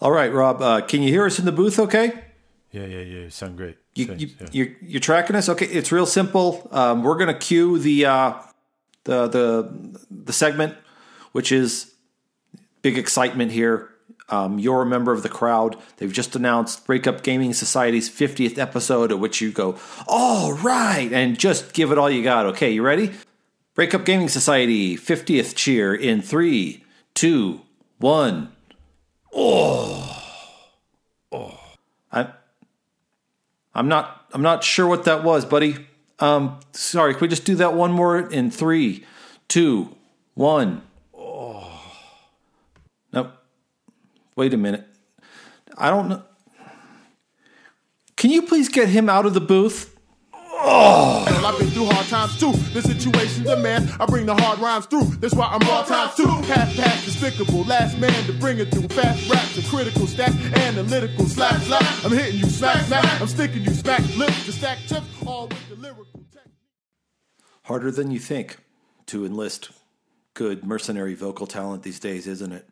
All right, Rob, uh, can you hear us in the booth okay? Yeah, yeah, yeah. Sound great. You, Sounds- you, yeah. you're, you're tracking us? Okay, it's real simple. Um, we're going to cue the, uh, the, the, the segment, which is big excitement here. Um, you're a member of the crowd. They've just announced Breakup Gaming Society's 50th episode, at which you go, all right, and just give it all you got. Okay, you ready? Breakup Gaming Society 50th cheer in three, two, one. Oh, oh. I, I'm not. I'm not sure what that was, buddy. Um, sorry. Can we just do that one more in three, two, one? Oh, nope. Wait a minute. I don't know. Can you please get him out of the booth? I've been through hard times too. The situation demand I bring the hard rhymes through. That's why I'm raw times too. Half past despicable, last man to bring it through. Fast raps and critical stack, analytical slap slap. I'm hitting you smack smack. I'm sticking you smack lips to stack chips, all with the lyrical technique. Harder than you think to enlist good mercenary vocal talent these days, isn't it?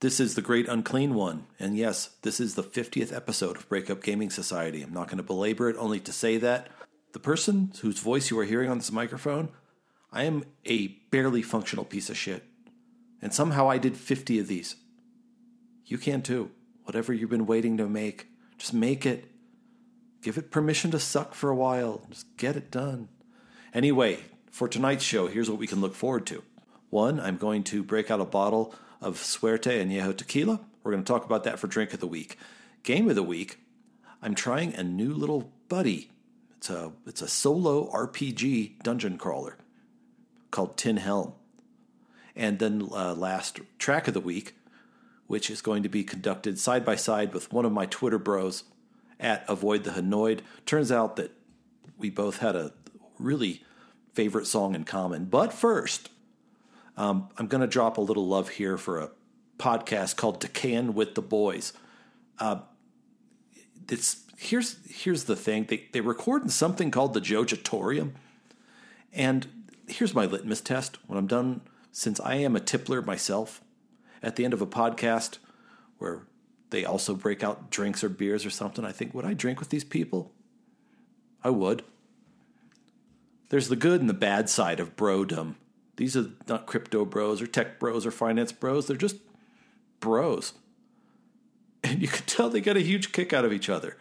This is the Great Unclean One, and yes, this is the 50th episode of Breakup Gaming Society. I'm not going to belabor it, only to say that the person whose voice you are hearing on this microphone, I am a barely functional piece of shit. And somehow I did 50 of these. You can too. Whatever you've been waiting to make, just make it. Give it permission to suck for a while. Just get it done. Anyway, for tonight's show, here's what we can look forward to. One, I'm going to break out a bottle of Suerte Añejo tequila. We're going to talk about that for drink of the week. Game of the week, I'm trying a new little buddy. It's a it's a solo RPG dungeon crawler called Tin Helm. And then uh, last track of the week, which is going to be conducted side by side with one of my Twitter bros at Avoid the Hanoid. Turns out that we both had a really favorite song in common. But first, um, I'm going to drop a little love here for a podcast called Decayin with the Boys. Uh, it's here's here's the thing they they record in something called the Jojatorium, and here's my litmus test when I'm done. Since I am a tippler myself, at the end of a podcast where they also break out drinks or beers or something, I think would I drink with these people? I would. There's the good and the bad side of brodom. These are not crypto bros or tech bros or finance bros. They're just bros. And you can tell they get a huge kick out of each other.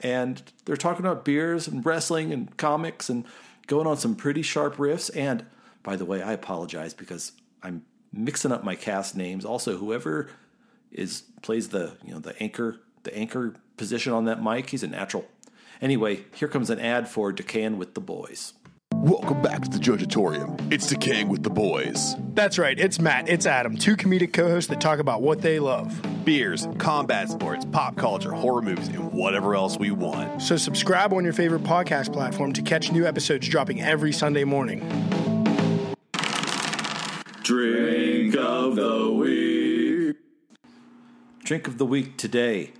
And they're talking about beers and wrestling and comics and going on some pretty sharp riffs. And by the way, I apologize because I'm mixing up my cast names. Also, whoever is plays the you know the anchor the anchor position on that mic, he's a natural. Anyway, here comes an ad for Decayin with the Boys. Welcome back to the Jojatorium. It's decaying with the boys. That's right. It's Matt. It's Adam. Two comedic co hosts that talk about what they love. Beers, combat sports, pop culture, horror movies, and whatever else we want. So, subscribe on your favorite podcast platform to catch new episodes dropping every Sunday morning. Drink of the week. Drink of the week today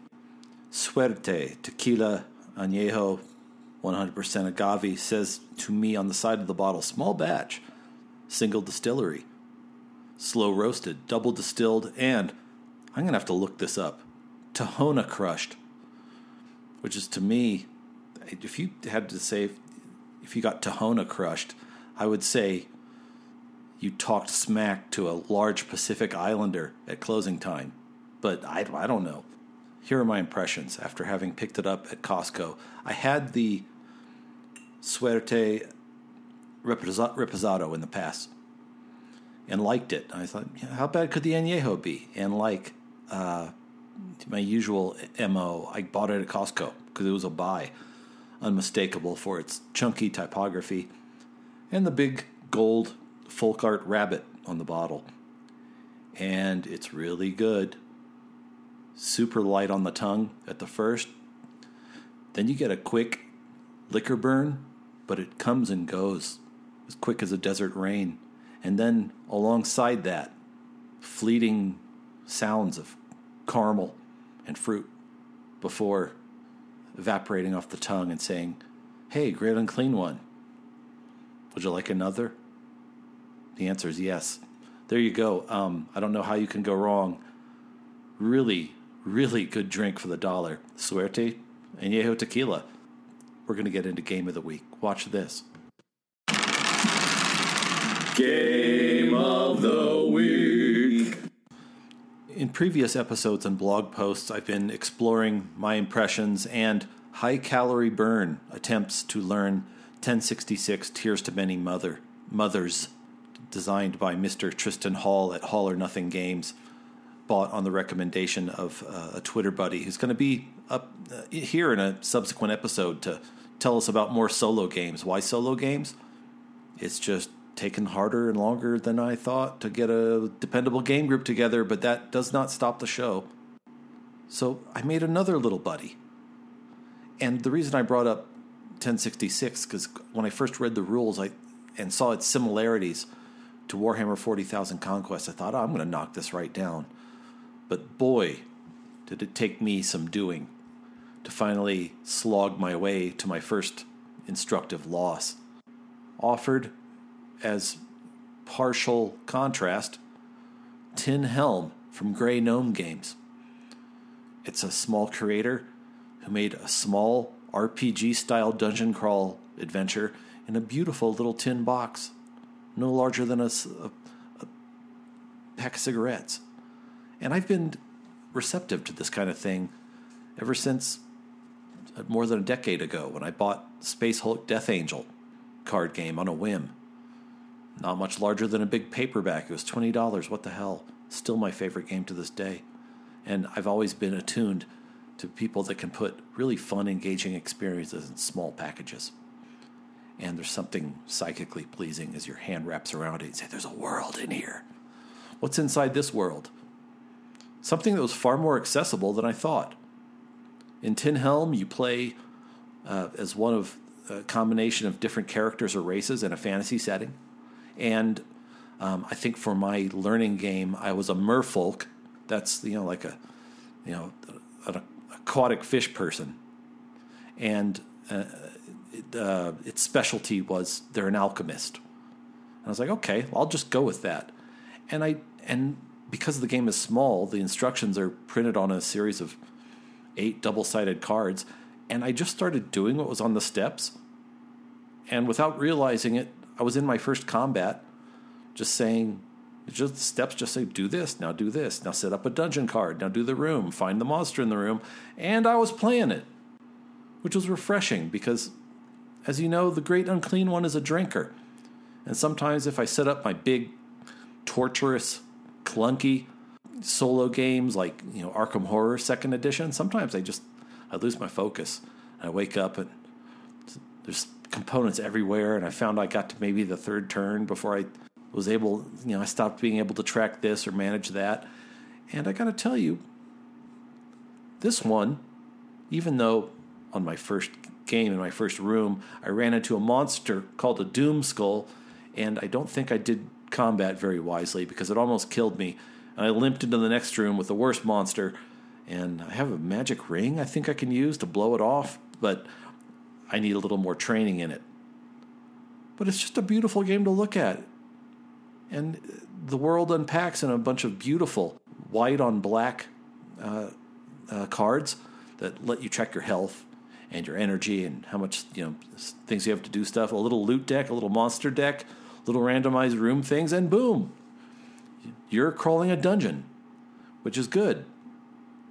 Suerte Tequila Añejo 100% agave says to me on the side of the bottle small batch, single distillery, slow roasted, double distilled, and I'm going to have to look this up Tahona crushed, which is to me, if you had to say, if you got Tahona crushed, I would say you talked smack to a large Pacific Islander at closing time. But I, I don't know. Here are my impressions after having picked it up at Costco. I had the Suerte Reposa- Reposado in the past and liked it. I thought, how bad could the Añejo be? And like uh, my usual MO, I bought it at Costco because it was a buy. Unmistakable for its chunky typography and the big gold folk art rabbit on the bottle. And it's really good. Super light on the tongue at the first. Then you get a quick liquor burn, but it comes and goes as quick as a desert rain. And then alongside that, fleeting sounds of caramel and fruit before evaporating off the tongue and saying, Hey, great unclean one. Would you like another? The answer is yes. There you go. Um, I don't know how you can go wrong really, really good drink for the dollar. Suerte Añejo Tequila. We're going to get into Game of the Week. Watch this. Game of the week. In previous episodes and blog posts, I've been exploring my impressions and high calorie burn attempts to learn 1066 Tears to Many Mother Mothers, designed by Mr. Tristan Hall at Hall or Nothing Games, bought on the recommendation of uh, a Twitter buddy who's going to be up uh, here in a subsequent episode to tell us about more solo games. Why solo games? It's just taken harder and longer than I thought to get a dependable game group together, but that does not stop the show. So I made another little buddy. And the reason I brought up 1066 because when I first read the rules, I and saw its similarities to Warhammer 40,000 Conquest, I thought, oh, I'm going to knock this right down. But boy, did it take me some doing to finally slog my way to my first instructive loss. Offered as partial contrast, Tin Helm from Grey Gnome Games. It's a small creator who made a small RPG style dungeon crawl adventure in a beautiful little tin box, no larger than a, a, a pack of cigarettes. And I've been receptive to this kind of thing ever since more than a decade ago when I bought Space Hulk Death Angel card game on a whim. Not much larger than a big paperback. It was $20. What the hell? Still my favorite game to this day. And I've always been attuned to people that can put really fun, engaging experiences in small packages. And there's something psychically pleasing as your hand wraps around it and say, There's a world in here. What's inside this world? Something that was far more accessible than I thought. In Tin Helm, you play uh, as one of a combination of different characters or races in a fantasy setting. And um, I think for my learning game, I was a merfolk. That's you know like a you know an aquatic fish person, and uh, it, uh, its specialty was they're an alchemist. And I was like, okay, well, I'll just go with that. And I and because the game is small, the instructions are printed on a series of eight double-sided cards, and I just started doing what was on the steps. And without realizing it, I was in my first combat, just saying, just steps just say do this now do this now set up a dungeon card now do the room find the monster in the room and i was playing it which was refreshing because as you know the great unclean one is a drinker and sometimes if i set up my big torturous clunky solo games like you know arkham horror second edition sometimes i just i lose my focus i wake up and there's components everywhere and i found i got to maybe the third turn before i was able, you know, I stopped being able to track this or manage that. And I got to tell you, this one, even though on my first game in my first room, I ran into a monster called a Doom Skull, and I don't think I did combat very wisely because it almost killed me. And I limped into the next room with the worst monster, and I have a magic ring I think I can use to blow it off, but I need a little more training in it. But it's just a beautiful game to look at. And the world unpacks in a bunch of beautiful white on black uh, uh, cards that let you check your health and your energy and how much you know things you have to do stuff. A little loot deck, a little monster deck, little randomized room things, and boom, you're crawling a dungeon, which is good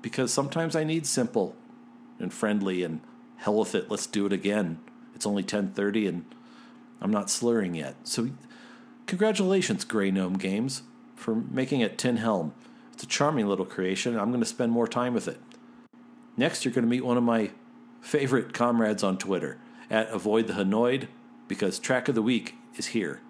because sometimes I need simple and friendly and hell with it. Let's do it again. It's only ten thirty and I'm not slurring yet. So Congratulations, Grey Gnome Games, for making it Tin Helm. It's a charming little creation. I'm going to spend more time with it. Next, you're going to meet one of my favorite comrades on Twitter at Avoid the Hanoid because track of the week is here.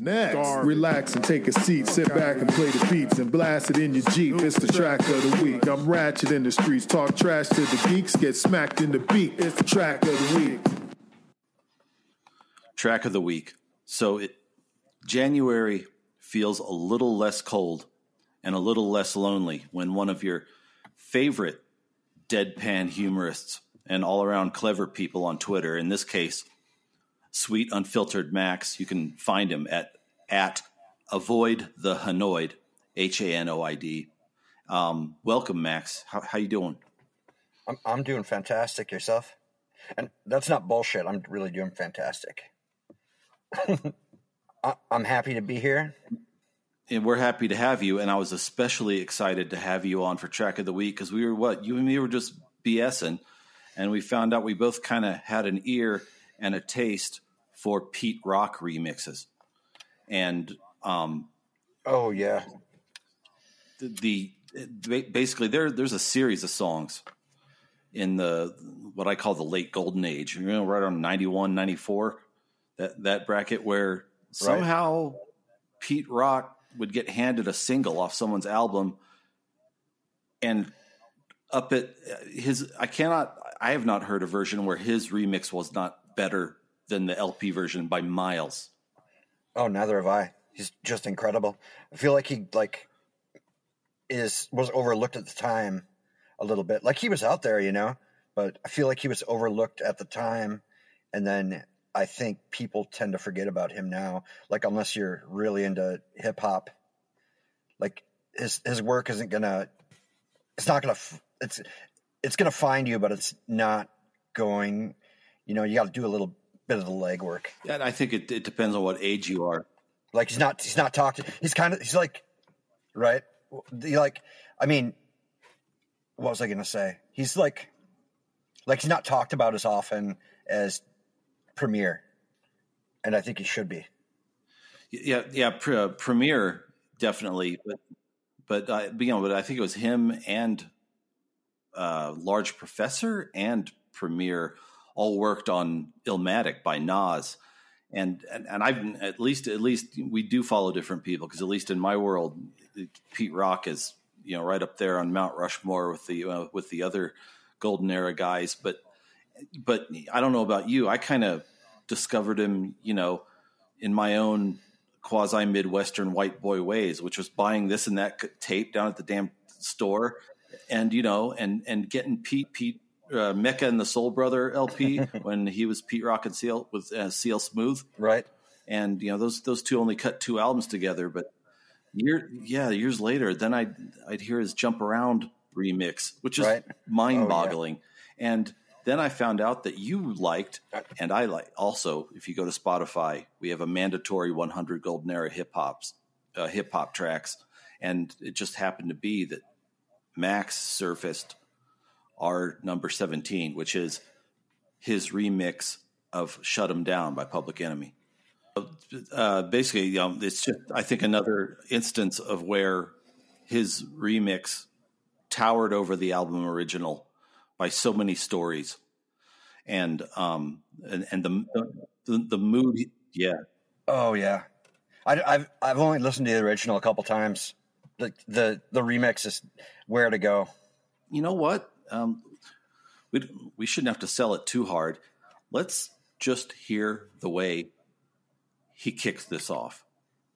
Next, relax and take a seat, sit back and play the beats and blast it in your Jeep. It's the track of the week. I'm ratchet in the streets, talk trash to the geeks, get smacked in the beat. It's the track of the week. Track of the week. So it January feels a little less cold and a little less lonely when one of your favorite deadpan humorists and all around clever people on Twitter, in this case, Sweet Unfiltered Max, you can find him at at avoid the Hanoid, H A N O I D. Um, welcome, Max. How how you doing? I'm I'm doing fantastic. Yourself? And that's not bullshit. I'm really doing fantastic. I, I'm happy to be here. And we're happy to have you. And I was especially excited to have you on for track of the week because we were what you and me were just BSing, and we found out we both kind of had an ear and a taste for Pete Rock remixes, and um, Oh yeah, the, the basically there there's a series of songs in the what I call the late golden age, you know, right around 91, 94, that that bracket where somehow Pete Rock would get handed a single off someone's album and up at his I cannot I have not heard a version where his remix was not better than the LP version by miles. Oh, neither have I. He's just incredible. I feel like he like is was overlooked at the time a little bit. Like he was out there, you know, but I feel like he was overlooked at the time, and then I think people tend to forget about him now. Like unless you're really into hip hop, like his his work isn't gonna. It's not gonna. It's it's gonna find you, but it's not going. You know, you got to do a little bit of the legwork. And I think it, it depends on what age you are. Like he's not he's not talking. He's kind of he's like right. He like I mean, what was I gonna say? He's like like he's not talked about as often as Premier, and I think he should be. Yeah, yeah, pre- uh, Premier definitely, but but uh, you know, but I think it was him and uh, Large Professor and Premier all worked on Illmatic by Nas, and and, and I've at least at least we do follow different people because at least in my world, Pete Rock is you know right up there on Mount Rushmore with the uh, with the other golden era guys, but but I don't know about you. I kind of discovered him, you know, in my own quasi Midwestern white boy ways, which was buying this and that tape down at the damn store, and you know, and and getting Pete Pete uh, Mecca and the Soul Brother LP when he was Pete Rock and CL with uh, CL Smooth, Right? and you know those those two only cut two albums together, but year yeah years later, then I'd I'd hear his Jump Around remix, which is Right. mind boggling, and then I found out that you liked, and I like also. If you go to Spotify, we have a mandatory 100 Golden Era hip hops, uh, hip hop tracks, and it just happened to be that Max surfaced our number 17, which is his remix of "Shut 'Em Down" by Public Enemy. Uh, basically, you know, it's just I think another instance of where his remix towered over the album original by so many stories, and um and, and the, the the mood, yeah, Oh yeah. I, have I've only listened to the original a couple times. The the the remix is where to go. you know what? Um, we we shouldn't have to sell it too hard. Let's just hear the way he kicks this off.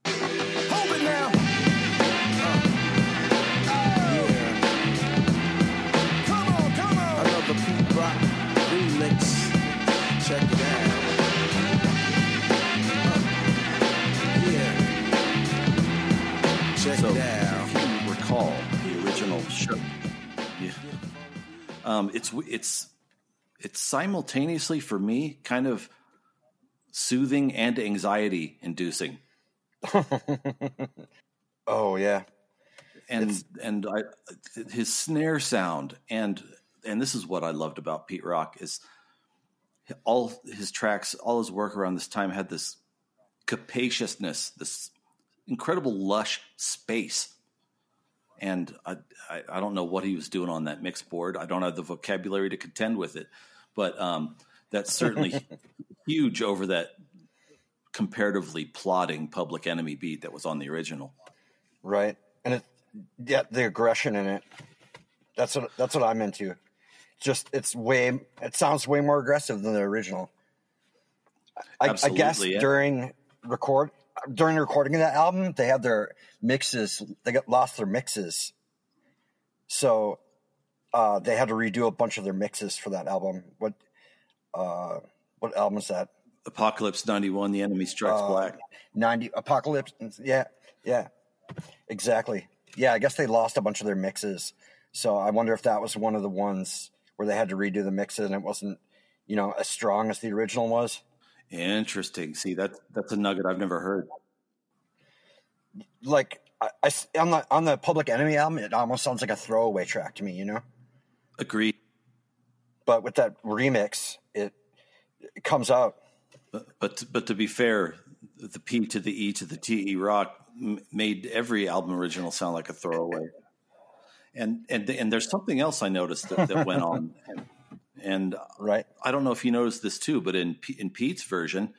Hold it now. Come on, come on. Another Pete Rock remix. Check it out. Uh, yeah. Check So, it out. Um, it's it's it's simultaneously for me kind of soothing and anxiety inducing. Oh yeah. and and I, his snare sound and and this is what I loved about Pete Rock is all his tracks, all his work around this time had this capaciousness, this incredible lush space. And I, I, I don't know what he was doing on that mix board. I don't have the vocabulary to contend with it, but um, that's certainly huge over that comparatively plodding Public Enemy beat that was on the original. Right. And it yeah, the aggression in it. That's what that's what I'm into. Just it's way it sounds way more aggressive than the original. I, I guess yeah. during record during the recording of that album, they had their mixes. They got lost their mixes, so uh, they had to redo a bunch of their mixes for that album. What uh, what album is that? Apocalypse 91, The Enemy Strikes Uh, Black. Ninety Apocalypse. Yeah, yeah, exactly. yeah, I guess they lost a bunch of their mixes. So I wonder if that was one of the ones where they had to redo the mixes and it wasn't, you know, as strong as the original was. Interesting. See, that's that's a nugget I've never heard. Like I, I on the on the Public Enemy album, it almost sounds like a throwaway track to me, you know. Agreed. But with that remix, it, it comes out. But, but but to be fair, the P to the E to the T E rock m- made every album original sound like a throwaway. And and and there's something else I noticed that, that went on, and, and Right. I don't know if you noticed this too, but in in Pete's version,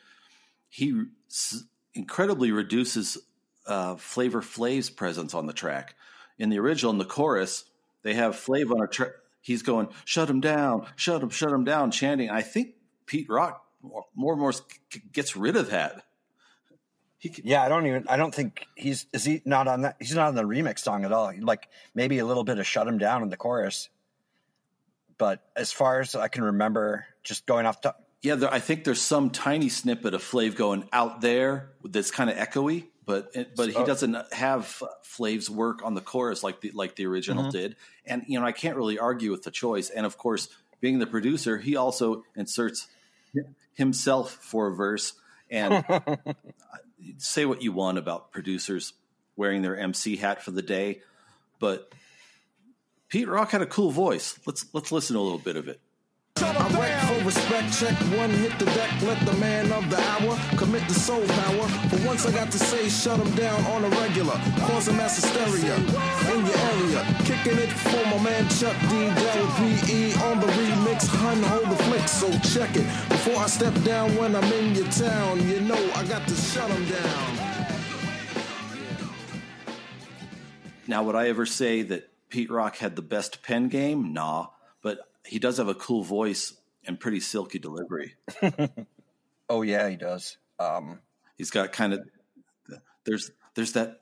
he s- incredibly reduces uh, Flavor Flav's presence on the track. In the original, in the chorus, they have Flav on a track. He's going, "Shut him down, shut him, shut him down," chanting. I think Pete Rock more and more gets rid of that. He c- Yeah, I don't even. I don't think he's. Is he not on that? He's not on the remix song at all. Like maybe a little bit of "Shut Him Down" in the chorus. But as far as I can remember, just going off top, yeah, there, I think there's some tiny snippet of Flav going out there that's kind of echoey, but eh, but he doesn't have Flav's work on the chorus like the like the original mm-hmm. did. And you know, I can't really argue with the choice. And of course, being the producer, he also inserts himself for a verse. And say what you want about producers wearing their MC hat for the day, but Pete Rock had a cool voice. Let's let's listen to a little bit of it. I wreck for respect, check one, hit the deck, let the man of the hour commit the soul power. But once I got to say, shut him down on a regular, causing mass hysteria in your area. Kicking it for my man Chuck D. PE on the remix, hun, hold the flick, so check it. Before I step down when I'm in your town, you know I got to shut him down. Now, would I ever say that Pete Rock had the best pen game? Nah, but he does have a cool voice and pretty silky delivery. oh yeah, he does. Um, He's got kind of there's there's that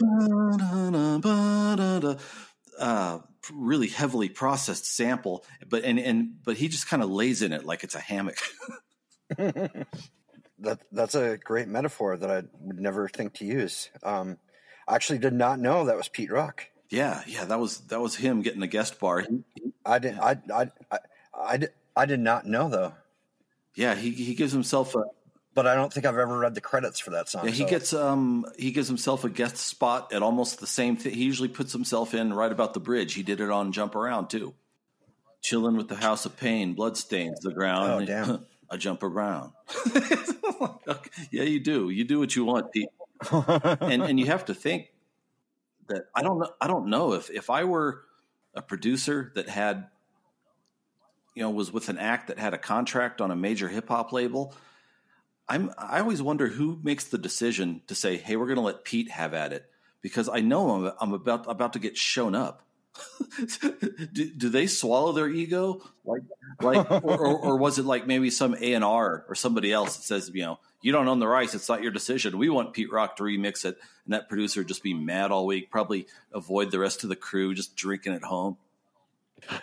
uh, really heavily processed sample, but and and but he just kind of lays in it like it's a hammock. that that's a great metaphor that I would never think to use. Um, I actually did not know that was Pete Rock. Yeah, yeah, that was that was him getting a guest bar. I did. I I I I did, I did not know though. yeah, he he gives himself a But I don't think I've ever read the credits for that song. Yeah, he so- gets um he gives himself a guest spot at almost the same thing. He usually puts himself in right about the bridge. He did it on Jump Around too. Chilling with the House of Pain, blood stains the ground. Oh, damn. I jump around. yeah, you do. You do what you want, Pete. and and you have to think that I don't know. I don't know if if I were a producer that had you know was with an act that had a contract on a major hip hop label. I'm I always wonder who makes the decision to say, "Hey, we're going to let Pete have at it," because I know I'm, I'm about about to get shown up. do, do they swallow their ego, like like, or, or, or was it like maybe some A and R or somebody else that says, you know, you don't own the rights, it's not your decision. We want Pete Rock to remix it, and that producer just be mad all week, probably avoid the rest of the crew, just drinking at home.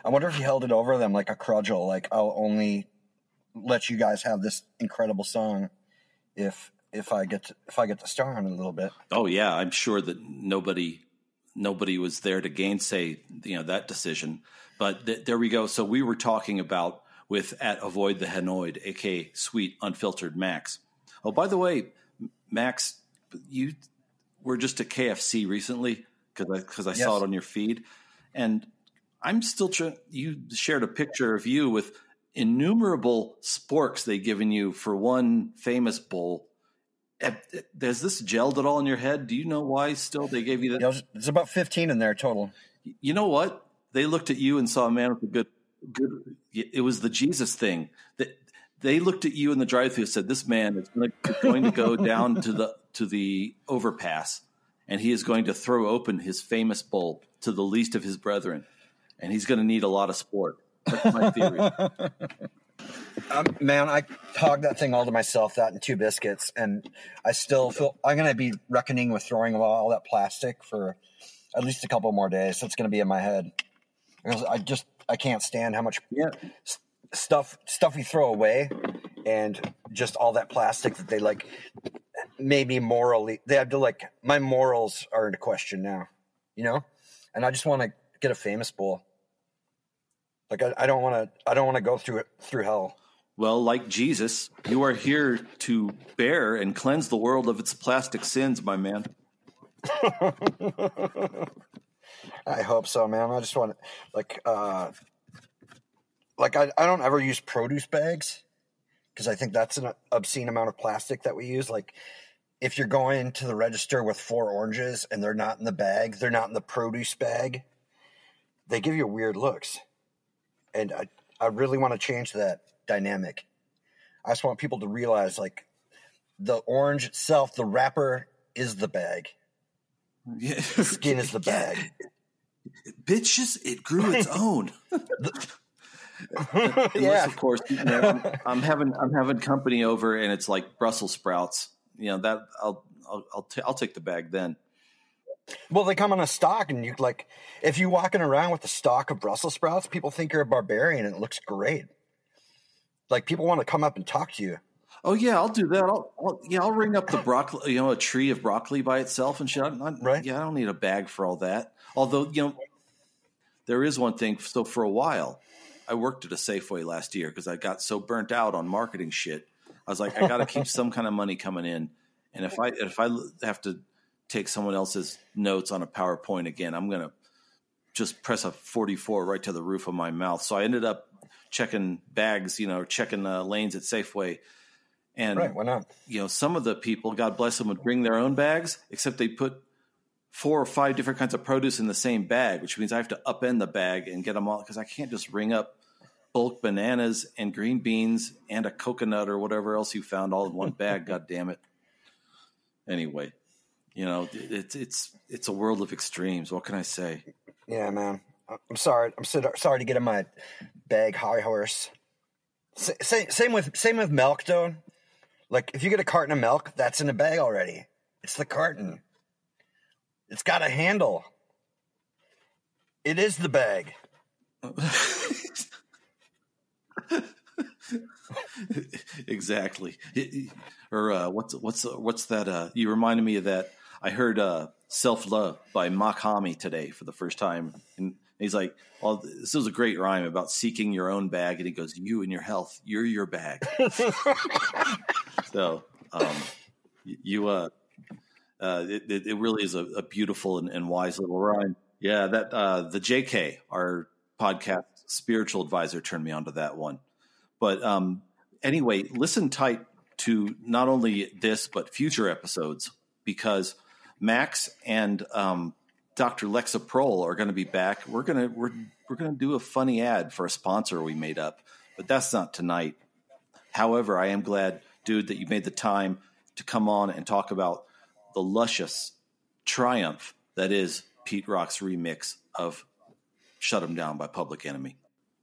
I wonder if he held it over them like a crudgel. Like I'll only let you guys have this incredible song if if I get to, if I get to star on it a little bit. Oh yeah, I'm sure that nobody nobody was there to gainsay you know that decision. But th- there we go. So we were talking about with at avoid the Hanoid, aka sweet unfiltered Max. Oh, by the way, Max, you were just at KFC recently because I because I saw it on your feed, and I'm still trying. You shared a picture of you with innumerable sporks they've given you for one famous bowl. Has this gelled at all in your head? Do you know why still they gave you that? Know, there's about 15 in there total. You know what? They looked at you and saw a man with a good, good. It was the Jesus thing that they looked at you in the drive-through and said, "This man is going to, going to go down to the to the overpass, and he is going to throw open his famous bowl to the least of his brethren, and he's going to need a lot of sport." That's my theory. Um, man, I hogged that thing all to myself, that and two biscuits, and I still feel I'm going to be reckoning with throwing away all that plastic for at least a couple more days. So it's going to be in my head because I just I can't stand how much yeah, stuff stuff we throw away, and just all that plastic that they like. Maybe morally, they have to like my morals are into question now. You know, and I just want to get a famous bowl. Like I, I don't want to. I don't want to go through it through hell. Well, like Jesus, you are here to bear and cleanse the world of its plastic sins, my man. I hope so, man. I just want like uh like I, I don't ever use produce bags because I think that's an obscene amount of plastic that we use. Like if you're going to the register with four oranges and they're not in the bag, they're not in the produce bag, they give you weird looks. And I, I really want to change that dynamic. I just want people to realize like the orange itself, the wrapper is the bag. Yeah. The skin is the bag. Bitches, it grew its own. Unless, yeah. of course, you know, I'm, I'm having I'm having company over, and it's like Brussels sprouts. You know that I'll I'll I'll, t- I'll take the bag then. Well, they come on a stalk, and you like if you're walking around with a stalk of Brussels sprouts, people think you're a barbarian, and it looks great. Like people want to come up and talk to you. Oh yeah, I'll do that. I'll, I'll yeah, I'll ring up the broccoli. You know, a tree of broccoli by itself and shit. I'm, Right. Yeah, I don't need a bag for all that. Although you know, there is one thing. So for a while, I worked at a Safeway last year because I got so burnt out on marketing shit. I was like, I got to keep some kind of money coming in, and if I if I have to take someone else's notes on a PowerPoint again, I'm gonna just press a 44 right to the roof of my mouth. So I ended up checking bags, you know, checking uh, lanes at Safeway. And Right? Why not? you know, some of the people, God bless them, would bring their own bags, except they put four or five different kinds of produce in the same bag, which means I have to upend the bag and get them all because I can't just ring up bulk bananas and green beans and a coconut or whatever else you found all in one bag. God damn it. Anyway, you know, it's it's it's a world of extremes. What can I say? Yeah, man. I'm sorry. I'm so, sorry to get in my bag high horse. Sa- Same, same with same with milk, though. Like if you get a carton of milk, that's in a bag already. It's the carton. It's got a handle. It is the bag. exactly. Or uh, what's what's what's that? Uh, you reminded me of that. I heard uh, "Self Love" by Makami today for the first time, and he's like, "Well, this is a great rhyme about seeking your own bag," and he goes, "You and your health, you're your bag." so, um, you, uh, uh, it, it really is a, a beautiful and, and wise little rhyme. Yeah, that uh, the JK, our podcast spiritual advisor, turned me onto that one. But um, anyway, listen tight to not only this but future episodes because Max and um, Dr. Lexapro are going to be back. We're gonna we're we're gonna do a funny ad for a sponsor we made up, but that's not tonight. However, I am glad, dude, that you made the time to come on and talk about the luscious triumph that is Pete Rock's remix of "Shut 'Em Down" by Public Enemy.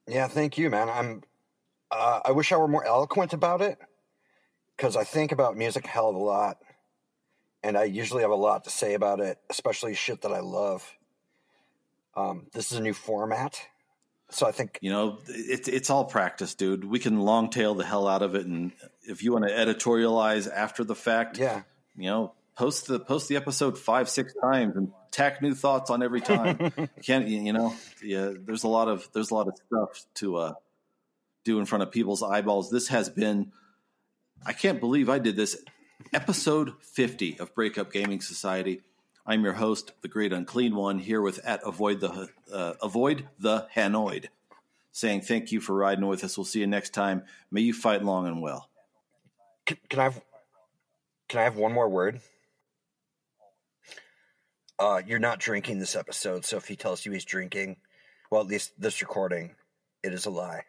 Yeah, thank you, man. I'm. Uh, I wish I were more eloquent about it because I think about music hell of a lot, and I usually have a lot to say about it, especially shit that I love. Um, this is a new format, so I think You know, it's it's all practice, dude. We can long tail the hell out of it, and if you want to editorialize after the fact, yeah, you know, post the post the episode five six times and tack new thoughts on every time. you can't you you know? Yeah, there's a lot of there's a lot of stuff to uh, do in front of people's eyeballs. This has been, I can't believe I did this. Episode 50 of Breakup Gaming Society. I'm your host, the Great Unclean One, here with at avoid the uh, avoid the Hanoid, saying thank you for riding with us. We'll see you next time. May you fight long and well. can, can I have can I have one more word? Uh, you're not drinking this episode, so if he tells you he's drinking, well, at least this recording, it is a lie.